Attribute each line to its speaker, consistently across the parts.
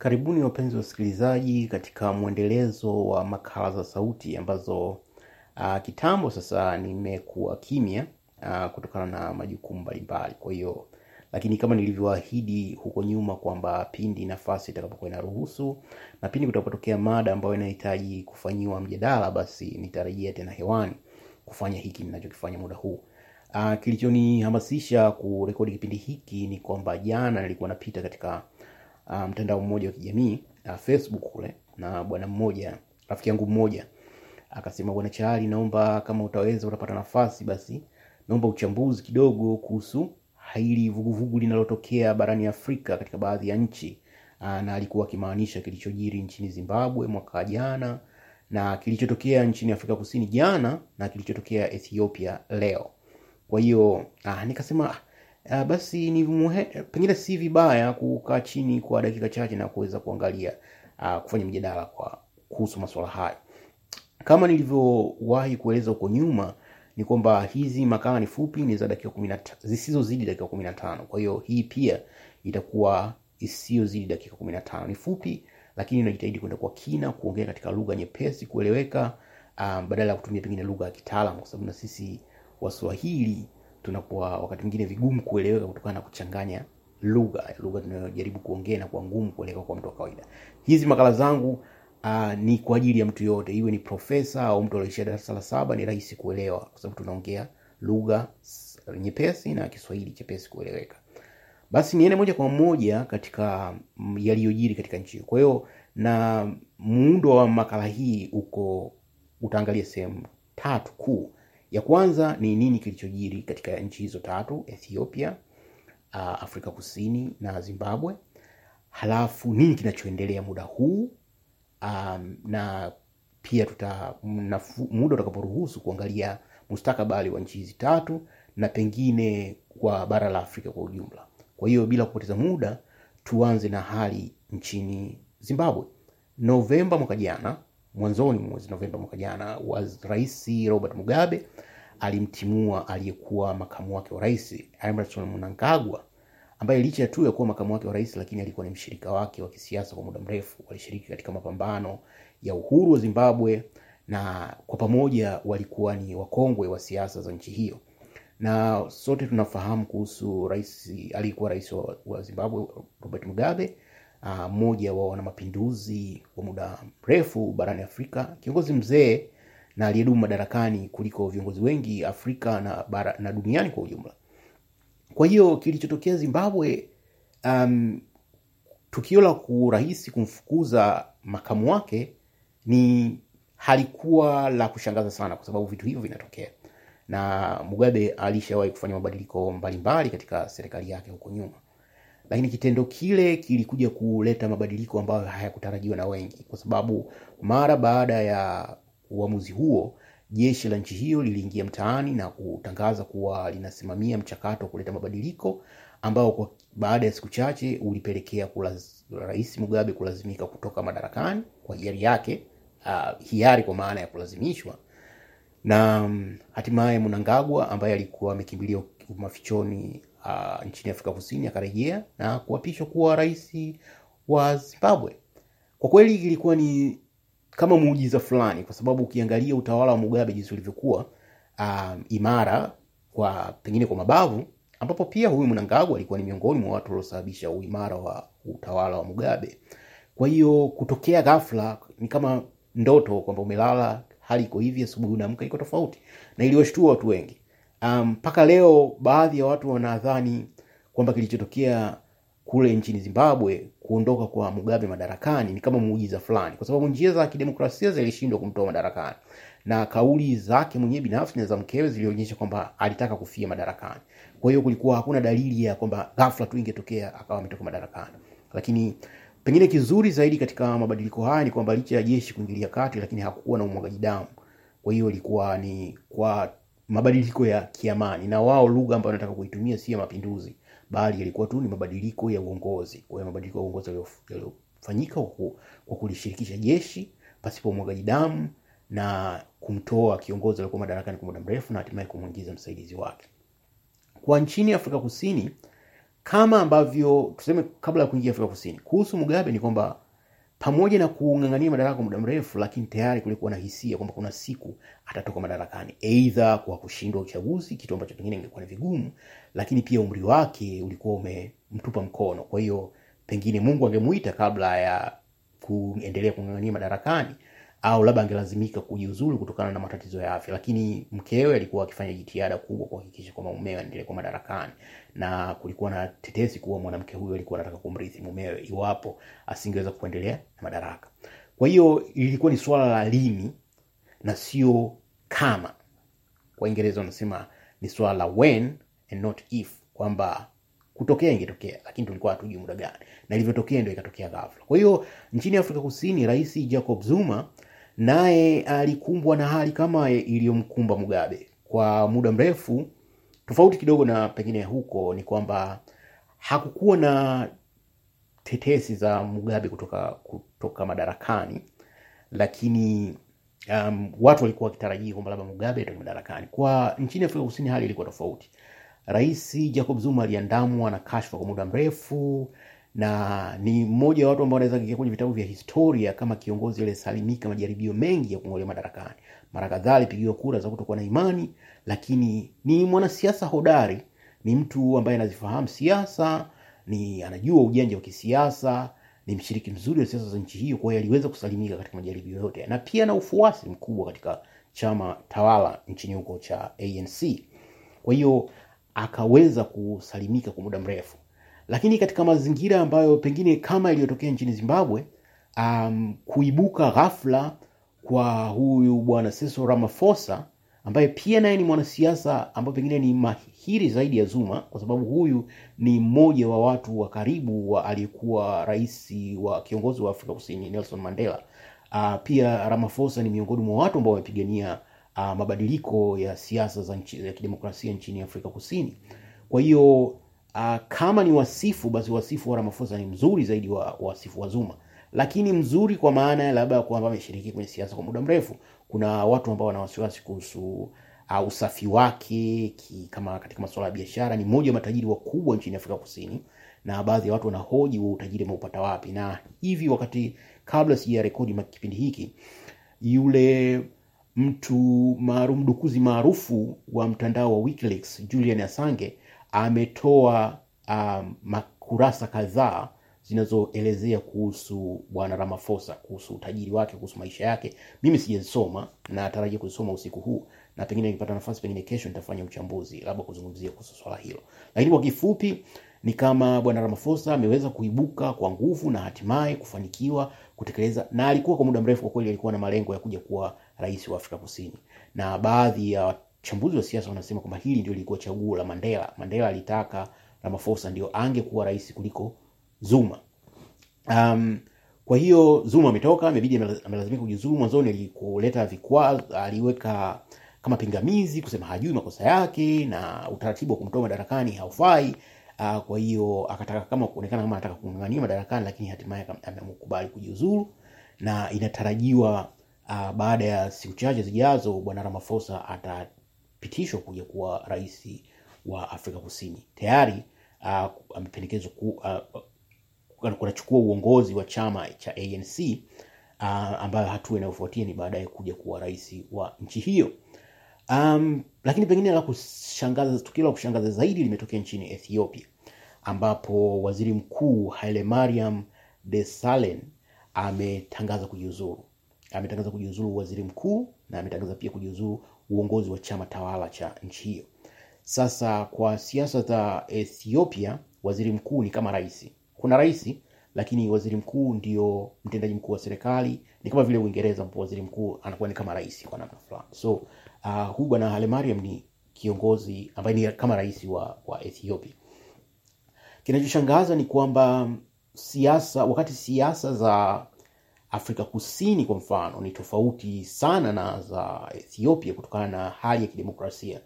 Speaker 1: Karibuni wapenzi wasikilizaji katika mwendelezo wa makala za sauti ambazo uh, kitambo sasa nimekuwa kimya uh, kutokana na majukumu mbalimbali. Kwa hiyo lakini kama nilivyoahidi huko nyuma kwamba pindi nafasi itakapokuwa inaruhusu na pindi kutapotokea mada ambayo inahitaji kufanyiwa mjadala, basi nitarejea tena hewani kufanya hiki ninachokifanya muda huu. Uh, kilichonihamasisha kurekodi kipindi hiki ni kwamba jana nilikuwa napita katika mtandao mmoja wa kijamii uh, Facebook kule, na bwana mmoja rafiki yangu mmoja akasema, bwana Chali, naomba kama utaweza, utapata nafasi, basi naomba uchambuzi kidogo kuhusu hili vuguvugu linalotokea barani Afrika katika baadhi ya nchi uh, na alikuwa akimaanisha kilichojiri nchini Zimbabwe mwaka jana na kilichotokea nchini Afrika Kusini jana na kilichotokea Ethiopia leo. Kwa hiyo nikasema ah, basi ni muhe, pengine si vibaya kukaa chini kwa dakika chache na kuweza kuangalia uh, kufanya mjadala kwa kuhusu masuala hayo. Kama nilivyowahi kueleza huko nyuma ni kwamba hizi makala ni fupi, ni za dakika zisizozidi dakika kumi na tano. Kwa hiyo hii pia itakuwa isiyozidi dakika kumi na tano. Ni fupi, lakini unajitahidi kwenda kwa kina, kuongea katika lugha nyepesi kueleweka, um, badala ya kutumia pengine lugha ya kitaalam, kwa sababu na sisi Waswahili tunakuwa wakati mwingine vigumu kueleweka kutokana na kuchanganya lugha lugha tunayojaribu kuongea na ngumu kueleweka kwa mtu wa kawaida. Hizi makala zangu uh, ni kwa ajili ya mtu yoyote, iwe ni profesa au mtu alioishia darasa la saba, ni rahisi kuelewa kwa sababu tunaongea lugha nyepesi na Kiswahili chepesi kueleweka. Basi niende moja kwa moja katika mm, yaliyojiri katika nchi hiyo. Kwa na muundo wa makala hii uko utaangalia sehemu tatu kuu. Ya kwanza ni nini kilichojiri katika nchi hizo tatu, Ethiopia, Afrika Kusini na Zimbabwe. Halafu nini kinachoendelea muda huu um, na pia tuta mnafu, muda utakaporuhusu kuangalia mustakabali wa nchi hizi tatu na pengine kwa bara la Afrika kwa ujumla. Kwa hiyo bila kupoteza muda, tuanze na hali nchini Zimbabwe. Novemba mwaka jana, mwanzoni mwa mwezi Novemba mwaka jana, Rais Robert Mugabe alimtimua aliyekuwa makamu wake wa rais Emmerson Mnangagwa ambaye licha tu ya kuwa makamu wake wa rais, lakini alikuwa ni mshirika wake wa kisiasa kwa muda mrefu. Walishiriki katika mapambano ya uhuru wa Zimbabwe na kwa pamoja walikuwa ni wakongwe wa siasa za nchi hiyo, na sote tunafahamu kuhusu rais aliyekuwa rais wa, Zimbabwe Robert Mugabe, mmoja wa wanamapinduzi wa muda mrefu barani Afrika, kiongozi mzee na aliyedumu madarakani kuliko viongozi wengi Afrika na, bara, na duniani kwa ujumla. Kwa hiyo kilichotokea Zimbabwe, um, tukio la kurahisi kumfukuza makamu wake ni halikuwa la kushangaza sana, kwa sababu vitu hivyo vinatokea, na Mugabe alishawahi kufanya mabadiliko mbalimbali katika serikali yake huko nyuma, lakini kitendo kile kilikuja kuleta mabadiliko ambayo hayakutarajiwa na wengi, kwa sababu mara baada ya uamuzi huo jeshi la nchi hiyo liliingia mtaani na kutangaza kuwa linasimamia mchakato wa kuleta mabadiliko ambao kwa baada ya siku chache ulipelekea rais Mugabe kulazimika kutoka madarakani kwa hiari yake, uh, hiari kwa maana ya kulazimishwa. Na mm, hatimaye Mnangagwa ambaye alikuwa amekimbilia mafichoni uh, nchini Afrika Kusini akarejea na kuapishwa kuwa rais wa Zimbabwe. Kwa kweli ilikuwa ni kama muujiza fulani, kwa sababu ukiangalia utawala wa Mugabe jinsi ulivyokuwa uh, imara kwa pengine kwa mabavu, ambapo pia huyu Mnangagwa alikuwa ni miongoni mwa watu waliosababisha uimara wa utawala wa Mugabe. Kwa hiyo kutokea ghafla ni kama ndoto kwamba umelala, hali iko hivi, asubuhi unaamka iko tofauti, na iliwashtua watu wengi mpaka um, leo baadhi ya watu wanadhani kwamba kilichotokea kule nchini Zimbabwe, kuondoka kwa Mugabe madarakani ni kama muujiza fulani, kwa sababu njia za kidemokrasia zilishindwa kumtoa madarakani, na kauli zake mwenyewe binafsi na za mkewe zilionyesha kwamba alitaka kufia madarakani. Kwa hiyo kulikuwa hakuna dalili ya kwamba ghafla tu ingetokea akawa ametoka madarakani. Lakini pengine kizuri zaidi katika mabadiliko haya ni kwamba licha ya jeshi kuingilia kati, lakini hakukuwa na umwagaji damu. Kwa hiyo ilikuwa ni kwa mabadiliko ya kiamani, na wao lugha ambayo wanataka kuitumia si ya mapinduzi, bali yalikuwa tu ni mabadiliko ya uongozi. Kwa mabadiliko ya uongozi yaliyofanyika kwa kulishirikisha jeshi pasipo mwagaji damu na kumtoa kiongozi aliyekuwa madarakani kwa muda mrefu na hatimaye kumwingiza msaidizi wake. Kwa nchini Afrika Kusini kama ambavyo tuseme kabla ya kuingia Afrika Kusini, kuhusu Mugabe ni kwamba pamoja na kung'ang'ania madaraka kwa muda mrefu, lakini tayari kulikuwa na hisia kwamba kuna siku atatoka madarakani, aidha kwa kushindwa uchaguzi, kitu ambacho pengine ingekuwa ni vigumu, lakini pia umri wake ulikuwa umemtupa mkono. Kwa hiyo pengine Mungu angemuita kabla ya kuendelea kung'ang'ania madarakani, au labda angelazimika kujiuzulu kutokana na matatizo ya afya, lakini mkewe alikuwa akifanya jitihada kubwa kuhakikisha kwamba mumewe anaendelea kuwa madarakani, na kulikuwa na tetesi kuwa mwanamke huyo alikuwa anataka kumrithi mumewe iwapo asingeweza kuendelea na madaraka. Kwa hiyo ilikuwa ni swala la lini na sio kama. Kwa Ingereza wanasema ni swala la when and not if, kwamba kutokea ingetokea, lakini tulikuwa hatujui muda gani, na ilivyotokea ndio ikatokea ghafla. Kwa hiyo nchini Afrika Kusini, Rais Jacob Zuma naye alikumbwa na hali kama iliyomkumba Mugabe kwa muda mrefu. Tofauti kidogo na pengine huko ni kwamba hakukuwa na tetesi za Mugabe kutoka, kutoka madarakani, lakini um, watu walikuwa wakitarajia kwamba labda Mugabe atoke madarakani. Kwa nchini Afrika Kusini hali ilikuwa tofauti. Rais Jacob Zuma aliandamwa na kashfa kwa muda mrefu na ni mmoja wa watu ambao anaweza kuingia kwenye vitabu vya historia kama kiongozi aliyesalimika majaribio mengi ya kung'olewa madarakani. Mara kadhaa alipigiwa kura za kutokuwa na imani, lakini ni mwanasiasa hodari, ni mtu ambaye anazifahamu siasa, ni anajua ujanja wa kisiasa, ni mshiriki mzuri wa siasa za nchi hiyo. Kwa hiyo aliweza kusalimika katika majaribio yote, na pia na ufuasi mkubwa katika chama tawala nchini huko cha ANC. Kwa hiyo akaweza kusalimika kwa muda mrefu lakini katika mazingira ambayo pengine kama iliyotokea nchini Zimbabwe, um, kuibuka ghafla kwa huyu bwana Cyril Ramaphosa ambaye pia naye ni mwanasiasa ambaye pengine ni mahiri zaidi ya Zuma, kwa sababu huyu ni mmoja wa watu wa karibu wa aliyekuwa rais wa kiongozi wa Afrika Kusini Nelson Mandela. Uh, pia Ramaphosa ni miongoni mwa watu ambao wamepigania uh, mabadiliko ya siasa za nchi, ya kidemokrasia nchini Afrika Kusini. Kwa hiyo Uh, kama ni wasifu basi wasifu wa Ramaphosa ni mzuri zaidi wa wasifu wa Zuma, lakini mzuri kwa maana ya labda kwamba ameshiriki kwenye siasa kwa muda mrefu. Kuna watu ambao wana wasiwasi kuhusu uh, usafi wake ki, kama katika masuala ya biashara. Ni mmoja wa matajiri wakubwa nchini Afrika Kusini, na baadhi ya watu wanahoji wa utajiri ameupata wapi. Na hivi wakati kabla sija rekodi kipindi hiki, yule mtu maarufu mdukuzi maarufu wa mtandao wa WikiLeaks Julian Assange ametoa um, makurasa kadhaa zinazoelezea kuhusu bwana Ramaphosa, kuhusu utajiri wake, kuhusu maisha yake. Mimi sijazisoma na natarajia kuzisoma usiku huu, na pengine nikipata nafasi, pengine kesho nitafanya uchambuzi, labda kuzungumzia kuhusu swala hilo. Lakini kwa kifupi ni kama bwana Ramaphosa ameweza kuibuka kwa nguvu na hatimaye kufanikiwa kutekeleza, na alikuwa kwa muda mrefu, kwa kweli alikuwa na malengo ya kuja kuwa rais wa Afrika Kusini, na baadhi ya wachambuzi wa siasa wanasema kwamba hili ndio lilikuwa chaguo la Mandela. Mandela alitaka Ramaphosa ndio angekuwa rais kuliko Zuma. Um, kwa hiyo Zuma ametoka, amebidi amelazimika kujiuzulu. Mwanzoni alikuleta vikwazo, aliweka kama pingamizi kusema hajui makosa yake na utaratibu wa kumtoa madarakani haufai. Uh, kwa hiyo akataka kama kuonekana kama anataka kung'ang'ania madarakani, lakini hatimaye amekubali kujiuzulu na inatarajiwa uh, baada ya siku chache zijazo bwana Ramaphosa atapitishwa kuja kuwa rais wa Afrika Kusini. Tayari uh, amependekezwa uh, uongozi wa chama cha ANC uh, ambayo hatua inayofuatia ni baadaye kuja kuwa rais wa nchi hiyo. Um, lakini pengine la kushangaza, tukio la kushangaza zaidi limetokea nchini Ethiopia ambapo waziri mkuu Haile Mariam Desalegn ametangaza kujiuzuru. Ametangaza kujiuzuru waziri mkuu na ametangaza pia kujiuzuru uongozi wa chama tawala cha nchi hiyo. Sasa kwa siasa za Ethiopia, waziri mkuu ni kama rais. Kuna rais lakini waziri mkuu ndio mtendaji mkuu wa serikali. Ni kama vile Uingereza waziri mkuu anakuwa ni kama rais kwa namna fulani. So uh, huyu bwana Hailemariam ni kiongozi ambaye ni kama rais wa, wa Ethiopia. Kinachoshangaza ni kwamba siasa, wakati siasa za Afrika Kusini kwa mfano ni tofauti sana na za Ethiopia kutokana na hali ya kidemokrasia.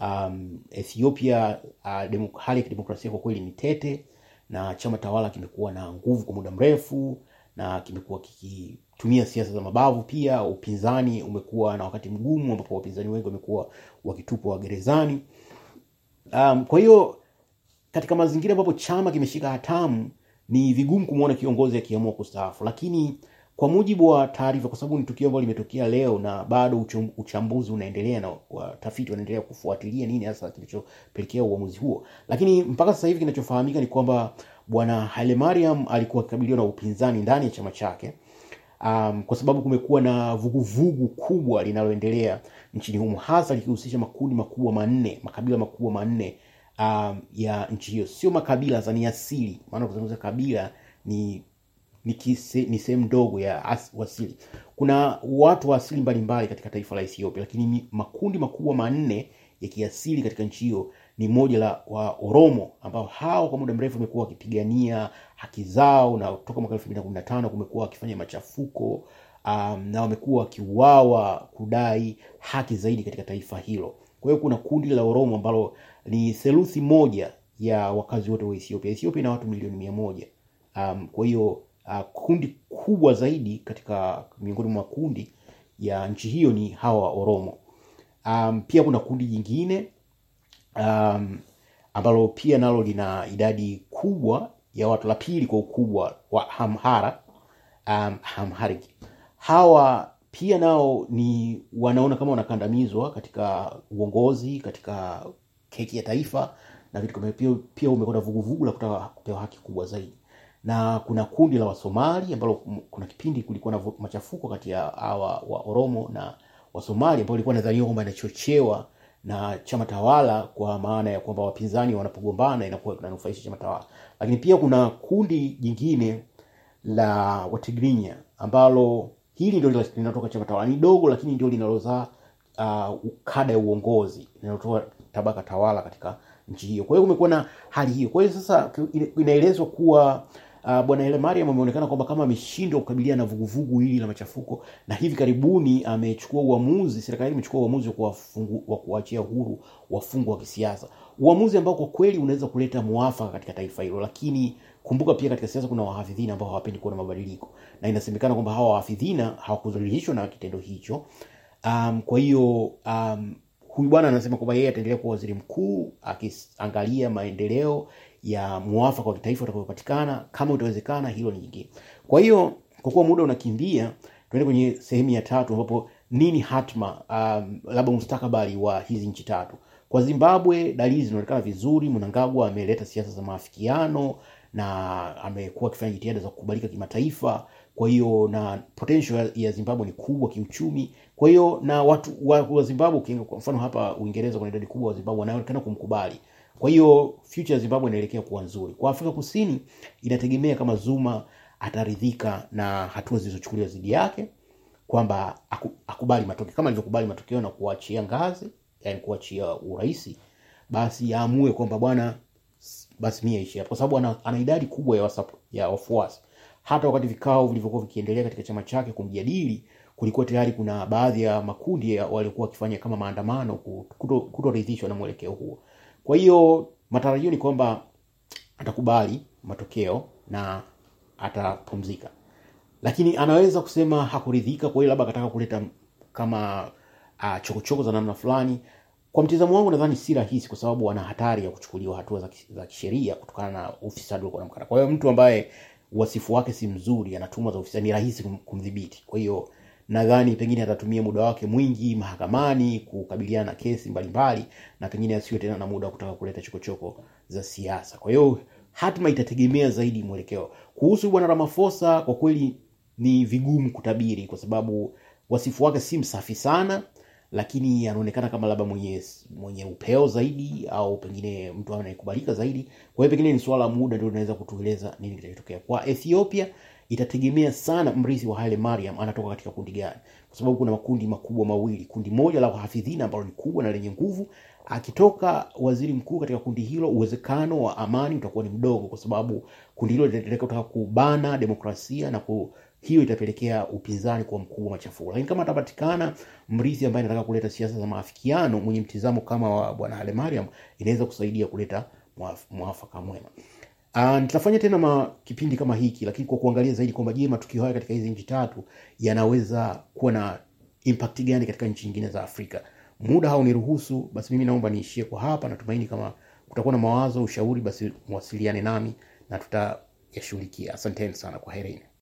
Speaker 1: Um, Ethiopia uh, demo, hali ya kidemokrasia kwa kweli ni tete na chama tawala kimekuwa na nguvu kwa muda mrefu na kimekuwa kikitumia siasa za mabavu. Pia upinzani umekuwa na wakati mgumu, ambapo wapinzani wengi wamekuwa wakitupwa gerezani. Um, kwa hiyo katika mazingira ambapo chama kimeshika hatamu ni vigumu kumwona kiongozi akiamua kustaafu, lakini kwa mujibu wa taarifa, kwa sababu ni tukio ambalo limetokea leo na bado uchambuzi unaendelea na watafiti wanaendelea kufuatilia nini hasa kilichopelekea uamuzi huo, lakini mpaka sasa hivi kinachofahamika ni kwamba bwana Hailemariam alikuwa akikabiliwa na upinzani ndani ya chama chake. Um, kwa sababu kumekuwa na vuguvugu kubwa linaloendelea nchini humo hasa likihusisha makundi makubwa manne, makabila makubwa manne um, ya nchi hiyo, sio makabila za ni asili, maana kuzungumza kabila ni ni, sehemu ndogo ya as, asili. Kuna watu wa asili mbalimbali katika taifa la Ethiopia, lakini makundi makubwa manne ya kiasili katika nchi hiyo ni moja la wa Oromo ambao hao kwa muda mrefu wamekuwa wakipigania haki zao, na toka mwaka elfu mbili na kumi na tano kumekuwa wakifanya machafuko um, na wamekuwa wakiuawa kudai haki zaidi katika taifa hilo. Kwa hiyo kuna kundi la Oromo ambalo ni theluthi moja ya wakazi wote wa Ethiopia. Ethiopia ina watu milioni mia moja. Um, kwa hiyo uh, kundi kubwa zaidi katika miongoni mwa kundi ya nchi hiyo ni hawa Oromo. Um, pia kuna kundi jingine um, ambalo pia nalo lina idadi kubwa ya watu, la pili kwa ukubwa wa Hamhara um, Hamharic. Hawa pia nao ni wanaona kama wanakandamizwa katika uongozi, katika keki ya taifa na vitu kama pia, pia vuguvugu la kutaka kupewa haki kubwa zaidi, na kuna kundi la Wasomali ambalo kuna kipindi kulikuwa na machafuko kati ya hawa wa Oromo na Wasomali ambao ilikuwa nadhaniwa kwamba inachochewa na chama tawala, kwa maana ya kwamba wapinzani wanapogombana inakuwa inanufaisha chama tawala. Lakini pia kuna kundi jingine la Watigrinya ambalo hili ndio linatoka chama tawala, ni dogo, lakini ndio linalozaa uh, kada ya uongozi linalotoa tabaka tawala katika nchi hiyo. Kwa hiyo kumekuwa na hali hiyo. Kwa hiyo sasa inaelezwa kuwa uh, bwana Hailemariam ameonekana kwamba kama ameshindwa kukabiliana na vuguvugu hili la machafuko, na hivi karibuni amechukua uamuzi, serikali imechukua uamuzi wa kuachia huru wafungwa wa kisiasa, uamuzi ambao kwa kweli unaweza kuleta mwafaka katika taifa hilo, lakini kumbuka pia katika siasa kuna wahafidhina ambao hawapendi kuona mabadiliko, na inasemekana kwamba hawa wahafidhina hawakudhalilishwa na kitendo hicho. Um, kwa hiyo um, huyu bwana anasema kwamba yeye ataendelea kuwa waziri mkuu akiangalia maendeleo ya mwafaka wa kitaifa utakayopatikana. Kama utawezekana, hilo ni. Kwa hiyo kwa kuwa muda unakimbia, tuende kwenye sehemu ya tatu, ambapo nini hatma, um, labda mustakabali wa hizi nchi tatu. Kwa Zimbabwe dalili zinaonekana vizuri. Mnangagwa ameleta siasa za maafikiano na amekuwa akifanya jitihada za kukubalika kimataifa. Kwa hiyo na potential ya Zimbabwe ni kubwa kiuchumi. Kwa hiyo na watu wa, wa Zimbabwe, kwa mfano hapa Uingereza kuna idadi kubwa wa Zimbabwe wanaonekana kumkubali. Kwa hiyo future ya Zimbabwe inaelekea kuwa nzuri. Kwa Afrika Kusini inategemea kama Zuma ataridhika na hatua zilizochukuliwa dhidi yake, kwamba akubali matokeo kama alivyokubali matokeo na kuachia ngazi, yani kuachia uraisi, basi aamue kwamba bwana basi mimi kwa sababu ana, ana idadi kubwa ya WhatsApp ya wafuasi. Hata wakati vikao vilivyokuwa vikiendelea katika chama chake kumjadili, kulikuwa tayari kuna baadhi ya makundi waliokuwa wakifanya kama maandamano kutoridhishwa na mwelekeo huo. Kwa hiyo matarajio ni kwamba atakubali matokeo na atapumzika, lakini anaweza kusema hakuridhika, kwa hiyo labda akataka kuleta kama uh, chokochoko za namna fulani. Kwa mtizamo wangu, nadhani si rahisi, kwa sababu ana hatari ya kuchukuliwa hatua za kisheria kutokana na ufisadi uliokuwa. Kwa hiyo mtu ambaye wasifu wake si mzuri, anatumwa za ufisadi, ni rahisi kumdhibiti. Kwa hiyo nadhani pengine atatumia muda wake mwingi mahakamani kukabiliana na kesi mbalimbali, na pengine asiwe tena na muda wa kutaka kuleta chokochoko za siasa. Kwa hiyo hatma itategemea zaidi mwelekeo. Kuhusu bwana Ramaphosa, kwa kweli ni vigumu kutabiri, kwa sababu wasifu wake si msafi sana lakini anaonekana kama labda mwenye mwenye upeo zaidi au pengine mtu anayekubalika zaidi. Kwa hiyo pengine ni swala muda ndio unaweza kutueleza nini kitatokea. Kwa Ethiopia itategemea sana mrithi wa Haile Mariam anatoka katika kundi gani, kwa sababu kuna makundi makubwa mawili. Kundi moja la wahafidhina ambalo ni kubwa na lenye nguvu. Akitoka waziri mkuu katika kundi hilo, uwezekano wa amani utakuwa ni mdogo, kwa sababu kundi hilo litaendelea kutaka kubana demokrasia na ku hiyo itapelekea upinzani kuwa mkubwa machafuko. Lakini kama atapatikana mrithi ambaye anataka kuleta siasa za maafikiano mwenye mtizamo kama wa bwana Haile Mariam, inaweza kusaidia kuleta mwafaka mwema. Uh, nitafanya tena ma, kipindi kama hiki lakini kwa kuangalia zaidi kwamba je, matukio haya katika hizi nchi tatu yanaweza kuwa na impact gani katika nchi nyingine za Afrika. Muda hauniruhusu, basi mimi naomba niishie kwa hapa. Natumaini kama kutakuwa na mawazo, ushauri, basi mwasiliane nami na tutayashughulikia. Asanteni sana, kwaherini.